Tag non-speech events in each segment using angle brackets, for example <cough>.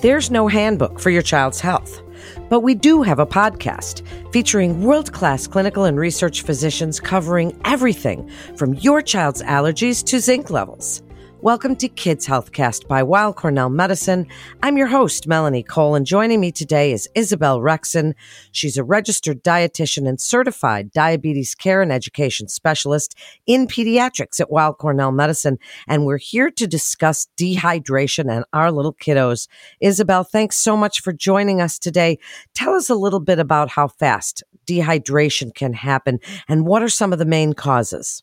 There's no handbook for your child's health, but we do have a podcast featuring world class clinical and research physicians covering everything from your child's allergies to zinc levels. Welcome to Kids Healthcast by Weill Cornell Medicine. I'm your host, Melanie Cole, and joining me today is Isabel Reckson. She's a registered dietitian and certified diabetes care and education specialist in pediatrics at Weill Cornell Medicine. And we're here to discuss dehydration and our little kiddos. Isabel, thanks so much for joining us today. Tell us a little bit about how fast dehydration can happen and what are some of the main causes?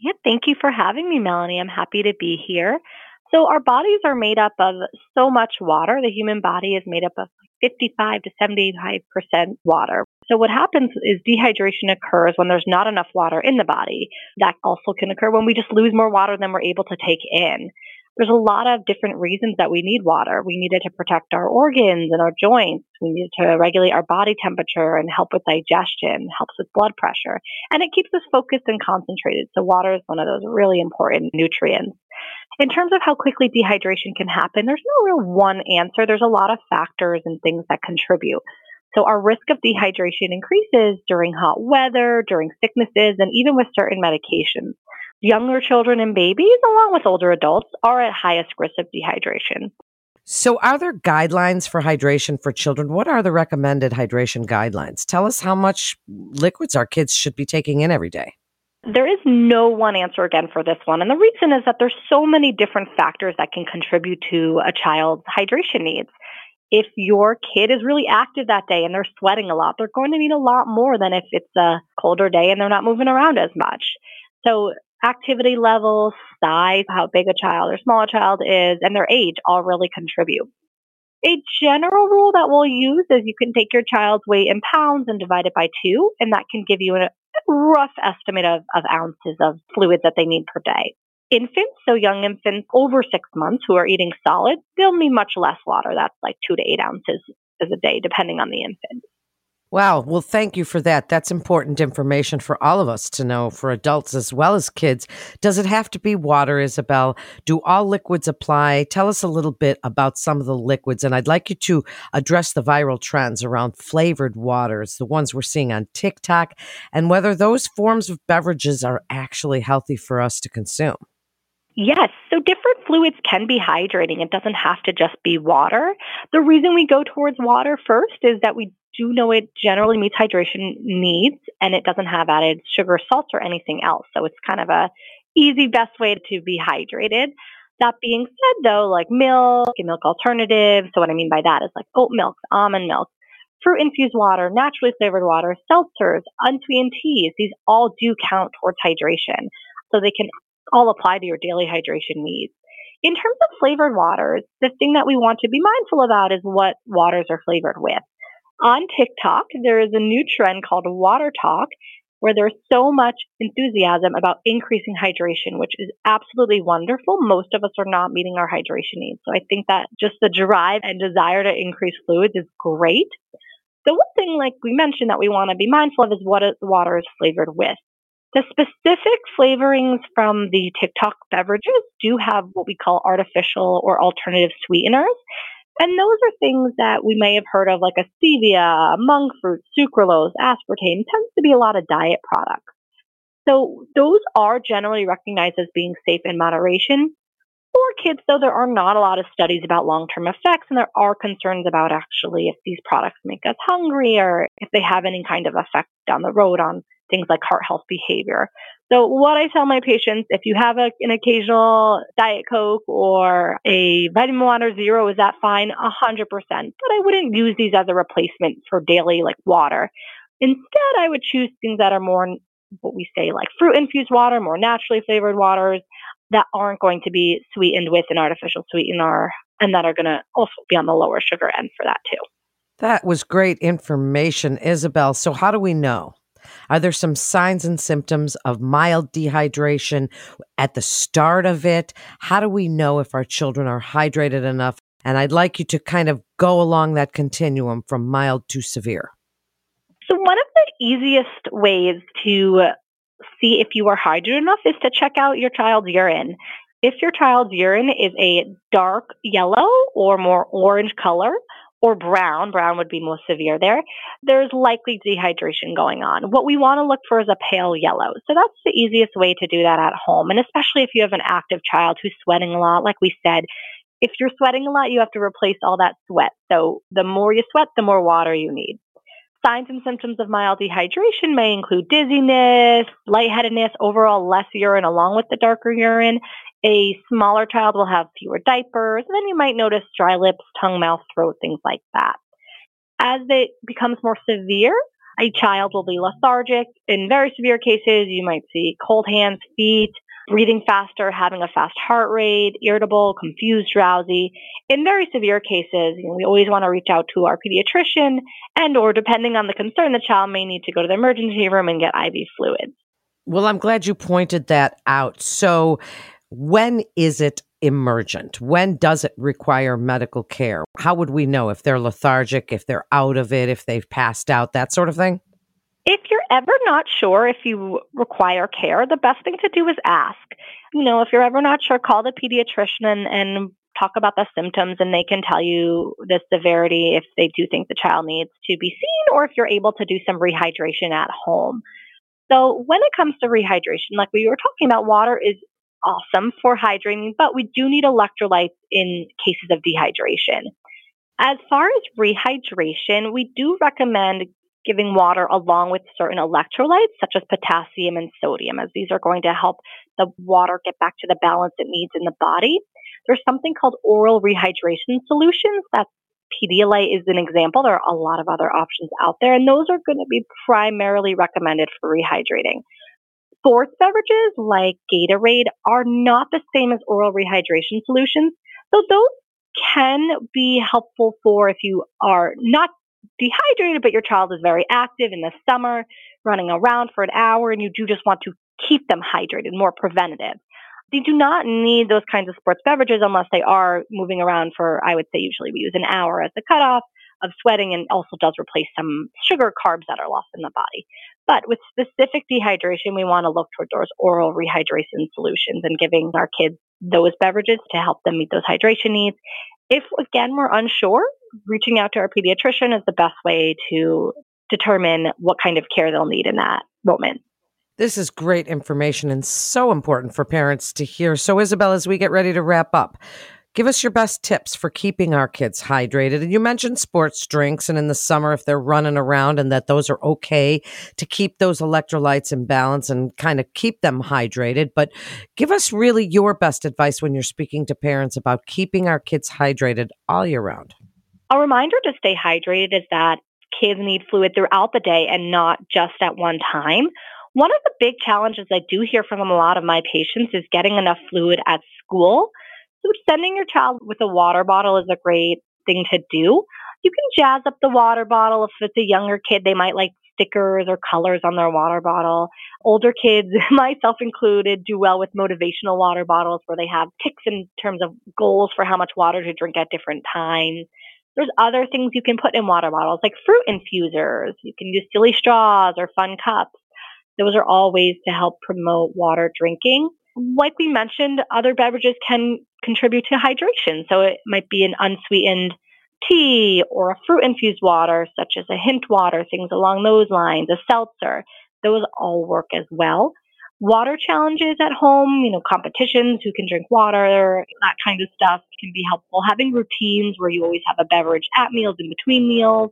Yeah, thank you for having me, Melanie. I'm happy to be here. So, our bodies are made up of so much water. The human body is made up of 55 to 75% water. So, what happens is dehydration occurs when there's not enough water in the body. That also can occur when we just lose more water than we're able to take in there's a lot of different reasons that we need water. We need it to protect our organs and our joints. We need it to regulate our body temperature and help with digestion, helps with blood pressure, and it keeps us focused and concentrated. So water is one of those really important nutrients. In terms of how quickly dehydration can happen, there's no real one answer. There's a lot of factors and things that contribute. So our risk of dehydration increases during hot weather, during sicknesses, and even with certain medications. Younger children and babies, along with older adults, are at highest risk of dehydration. So, are there guidelines for hydration for children? What are the recommended hydration guidelines? Tell us how much liquids our kids should be taking in every day. There is no one answer again for this one. And the reason is that there's so many different factors that can contribute to a child's hydration needs. If your kid is really active that day and they're sweating a lot, they're going to need a lot more than if it's a colder day and they're not moving around as much. So activity levels, size, how big a child or small a child is, and their age all really contribute. A general rule that we'll use is you can take your child's weight in pounds and divide it by two, and that can give you a rough estimate of, of ounces of fluid that they need per day. Infants, so young infants over six months who are eating solid, they'll need much less water. That's like two to eight ounces a day, depending on the infant. Wow. Well, thank you for that. That's important information for all of us to know, for adults as well as kids. Does it have to be water, Isabel? Do all liquids apply? Tell us a little bit about some of the liquids. And I'd like you to address the viral trends around flavored waters, the ones we're seeing on TikTok, and whether those forms of beverages are actually healthy for us to consume. Yes, so different fluids can be hydrating. It doesn't have to just be water. The reason we go towards water first is that we do know it generally meets hydration needs and it doesn't have added sugar, salts, or anything else. So it's kind of a easy, best way to be hydrated. That being said, though, like milk and milk alternatives, so what I mean by that is like oat milk, almond milk, fruit infused water, naturally flavored water, seltzers, unsweetened teas, these all do count towards hydration. So they can all apply to your daily hydration needs. In terms of flavored waters, the thing that we want to be mindful about is what waters are flavored with. On TikTok, there is a new trend called WaterTok, where there's so much enthusiasm about increasing hydration, which is absolutely wonderful. Most of us are not meeting our hydration needs. So I think that just the drive and desire to increase fluids is great. The one thing, like we mentioned, that we want to be mindful of is what water is flavored with. The specific flavorings from the TikTok beverages do have what we call artificial or alternative sweeteners. And those are things that we may have heard of, like a stevia, monk fruit, sucralose, aspartame, tends to be a lot of diet products. So those are generally recognized as being safe in moderation. For kids, though, there are not a lot of studies about long term effects, and there are concerns about actually if these products make us hungry or if they have any kind of effect down the road on things like heart health behavior. So what I tell my patients, if you have a, an occasional Diet Coke or a vitamin water zero, is that fine? A hundred percent. But I wouldn't use these as a replacement for daily like water. Instead, I would choose things that are more what we say like fruit infused water, more naturally flavored waters that aren't going to be sweetened with an artificial sweetener and that are going to also be on the lower sugar end for that too. That was great information, Isabel. So how do we know? Are there some signs and symptoms of mild dehydration at the start of it? How do we know if our children are hydrated enough? And I'd like you to kind of go along that continuum from mild to severe. So, one of the easiest ways to see if you are hydrated enough is to check out your child's urine. If your child's urine is a dark yellow or more orange color, or brown, brown would be most severe there, there's likely dehydration going on. What we want to look for is a pale yellow. So that's the easiest way to do that at home. And especially if you have an active child who's sweating a lot, like we said, if you're sweating a lot, you have to replace all that sweat. So the more you sweat, the more water you need. Signs and symptoms of mild dehydration may include dizziness, lightheadedness, overall less urine along with the darker urine. A smaller child will have fewer diapers, and then you might notice dry lips, tongue, mouth, throat, things like that. As it becomes more severe, a child will be lethargic. In very severe cases, you might see cold hands, feet, breathing faster, having a fast heart rate, irritable, confused, drowsy. In very severe cases, you know, we always want to reach out to our pediatrician and or depending on the concern, the child may need to go to the emergency room and get IV fluids. Well, I'm glad you pointed that out. So, when is it emergent? When does it require medical care? How would we know if they're lethargic, if they're out of it, if they've passed out, that sort of thing? If you're ever not sure if you require care, the best thing to do is ask. You know, if you're ever not sure, call the pediatrician and, and talk about the symptoms and they can tell you the severity if they do think the child needs to be seen or if you're able to do some rehydration at home. So when it comes to rehydration, like we were talking about, water is awesome for hydrating, but we do need electrolytes in cases of dehydration. As far as rehydration, we do recommend giving water along with certain electrolytes such as potassium and sodium, as these are going to help the water get back to the balance it needs in the body. There's something called oral rehydration solutions. That's Pedialyte is an example. There are a lot of other options out there, and those are going to be primarily recommended for rehydrating. Sports beverages like Gatorade are not the same as oral rehydration solutions, so those can be helpful for if you are not dehydrated, but your child is very active in the summer, running around for an hour, and you do just want to keep them hydrated, more preventative. They do not need those kinds of sports beverages unless they are moving around for, I would say, usually we use an hour as the cutoff of sweating and also does replace some sugar carbs that are lost in the body. But with specific dehydration, we want to look toward those oral rehydration solutions and giving our kids those beverages to help them meet those hydration needs. If again we're unsure, reaching out to our pediatrician is the best way to determine what kind of care they'll need in that moment. This is great information and so important for parents to hear. So, Isabel, as we get ready to wrap up, give us your best tips for keeping our kids hydrated. And you mentioned sports drinks, and in the summer, if they're running around, and that those are okay to keep those electrolytes in balance and kind of keep them hydrated. But give us really your best advice when you're speaking to parents about keeping our kids hydrated all year round. A reminder to stay hydrated is that kids need fluid throughout the day and not just at one time. One of the big challenges I do hear from a lot of my patients is getting enough fluid at school. So sending your child with a water bottle is a great thing to do. You can jazz up the water bottle. If it's a younger kid, they might like stickers or colors on their water bottle. Older kids, <laughs> myself included, do well with motivational water bottles where they have ticks in terms of goals for how much water to drink at different times. There's other things you can put in water bottles, like fruit infusers. You can use silly straws or fun cups. Those are all ways to help promote water drinking. Like we mentioned, other beverages can contribute to hydration. So it might be an unsweetened tea or a fruit infused water, such as a hint water, things along those lines, a seltzer. Those all work as well. Water challenges at home, you know, competitions, who can drink water, that kind of stuff can be helpful. Having routines where you always have a beverage at meals, in between meals,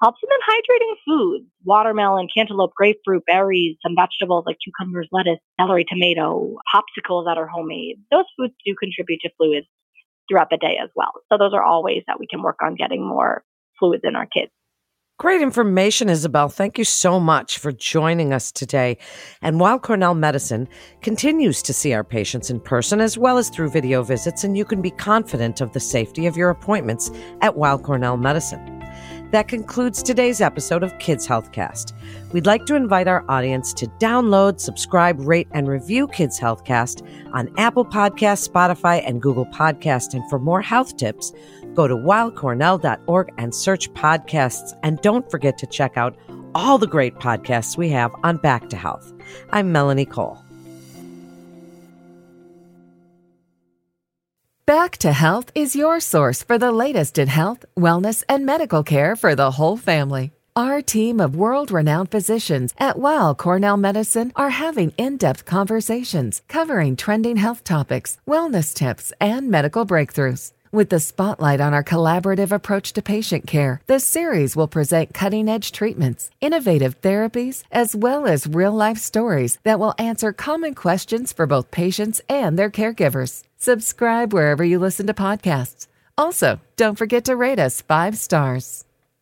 helps. And then hydrating foods, watermelon, cantaloupe, grapefruit, berries, some vegetables like cucumbers, lettuce, celery, tomato, popsicles that are homemade. Those foods do contribute to fluids throughout the day as well. So those are all ways that we can work on getting more fluids in our kids. Great information, Isabel. Thank you so much for joining us today. And Weill Cornell Medicine continues to see our patients in person as well as through video visits, and you can be confident of the safety of your appointments at Weill Cornell Medicine. That concludes today's episode of Kids Healthcast. We'd like to invite our audience to download, subscribe, rate, and review Kids Healthcast on Apple Podcasts, Spotify, and Google Podcast. And for more health tips, go to weillcornell.org and search podcasts. And don't forget to check out all the great podcasts we have on Back to Health. I'm Melanie Cole. Back to Health is your source for the latest in health, wellness, and medical care for the whole family. Our team of world renowned physicians at Weill Cornell Medicine are having in depth conversations covering trending health topics, wellness tips, and medical breakthroughs. With the spotlight on our collaborative approach to patient care, this series will present cutting edge treatments, innovative therapies, as well as real life stories that will answer common questions for both patients and their caregivers. Subscribe wherever you listen to podcasts. Also, don't forget to rate us five stars.